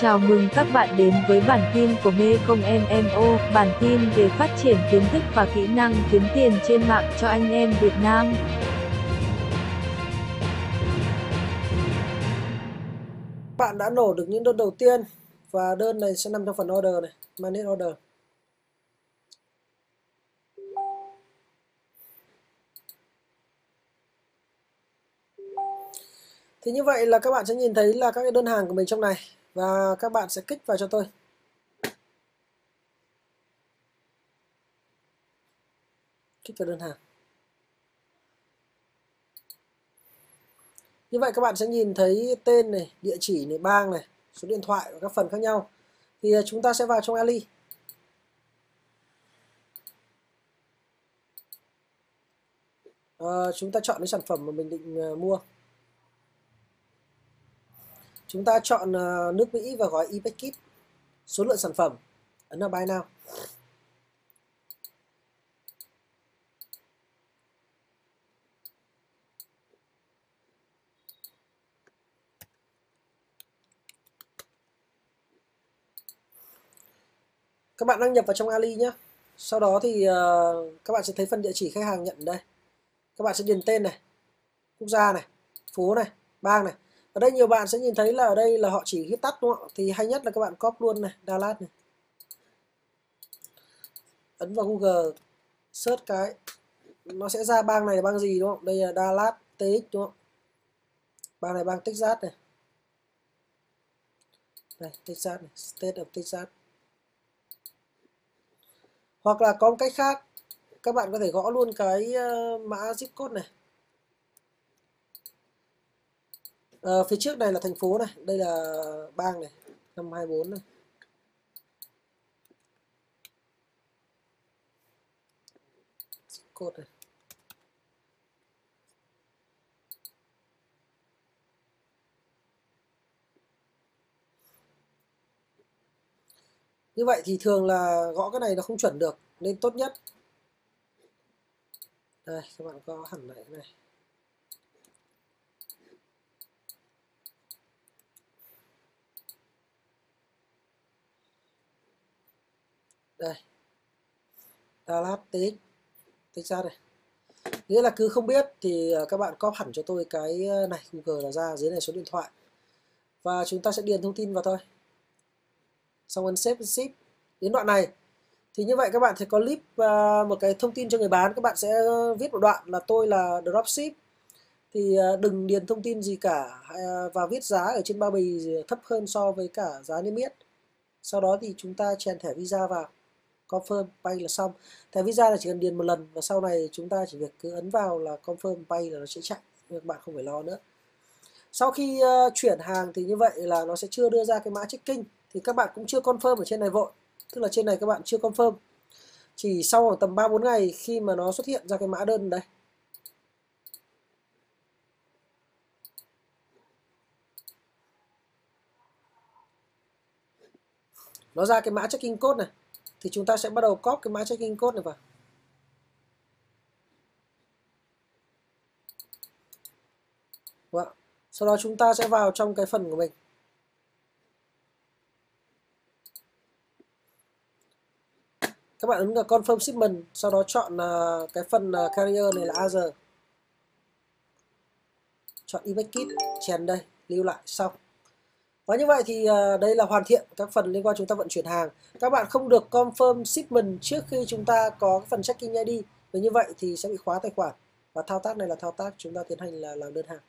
Chào mừng các bạn đến với bản tin của Mê Công MMO, bản tin về phát triển kiến thức và kỹ năng kiếm tiền trên mạng cho anh em Việt Nam. Bạn đã nổ được những đơn đầu tiên và đơn này sẽ nằm trong phần order này, manage order. Thì như vậy là các bạn sẽ nhìn thấy là các cái đơn hàng của mình trong này và các bạn sẽ kích vào cho tôi. Kích vào đơn hàng. Như vậy các bạn sẽ nhìn thấy tên này, địa chỉ này, bang này, số điện thoại và các phần khác nhau. Thì à, chúng ta sẽ vào trong Ali. À, chúng ta chọn cái sản phẩm mà mình định à, mua. Chúng ta chọn ờ, nước Mỹ và gói e Kit. Số lượng sản phẩm. Ấn vào Buy Now. các bạn đăng nhập vào trong Ali nhé sau đó thì uh, các bạn sẽ thấy phần địa chỉ khách hàng nhận đây các bạn sẽ điền tên này quốc gia này phố này bang này ở đây nhiều bạn sẽ nhìn thấy là ở đây là họ chỉ viết tắt, đúng không thì hay nhất là các bạn copy luôn này Dallas này. Ấn vào Google, search cái. Nó sẽ ra bang này là bang gì, đúng không? Đây là Dallas TX, đúng không? Bang này bang Texas này. Đây, Texas này, State of Texas. Hoặc là có một cách khác, các bạn có thể gõ luôn cái ờ, mã zip code này. À, phía trước này là thành phố này đây là bang này 524 này. Code này. Như vậy thì thường là gõ cái này nó không chuẩn được nên tốt nhất. Đây các bạn có hẳn lại cái này. Đây. Ta Dallas TX ra đây. nghĩa là cứ không biết thì ờ, các bạn copy hẳn cho tôi cái ờ, này, Google là ra dưới này số điện thoại. Và chúng ta sẽ điền thông tin vào thôi. Xong ấn save ship đến đoạn này. Thì như vậy các bạn sẽ có clip ờ, một cái thông tin cho người bán. Các bạn sẽ viết một đoạn là tôi là dropship. Thì đừng điền thông tin gì cả và viết giá ở trên bao bì thấp hơn so với cả giá niêm yết. Sau đó thì chúng ta chèn thẻ visa vào confirm pay là xong. Thẻ visa là chỉ cần điền một lần và sau này chúng ta chỉ việc cứ ấn vào là confirm pay là nó sẽ chạy các bạn không phải lo nữa. Sau khi uh, chuyển hàng thì như vậy là nó sẽ chưa đưa ra cái mã checking thì các bạn cũng chưa confirm ở trên này vội. Tức là trên này các bạn chưa confirm. Chỉ sau khoảng tầm 3-4 ngày khi mà nó xuất hiện ra cái mã đơn đây. Nó ra cái mã checking code này thì chúng ta sẽ bắt đầu copy cái mã checking code này vào. Vâng. Sau đó chúng ta sẽ vào trong cái phần của mình. Các bạn ấn vào confirm shipment sau đó chọn uh, cái phần uh, carrier này là other chọn email kit chèn đây lưu lại xong và như vậy thì ờ, đây là hoàn thiện các phần liên quan chúng ta vận chuyển hàng. Các bạn không được confirm shipment trước khi chúng ta có phần checking ID và như vậy thì sẽ bị khóa tài khoản. Và thao tác này là thao tác chúng ta tiến hành là làm đơn hàng.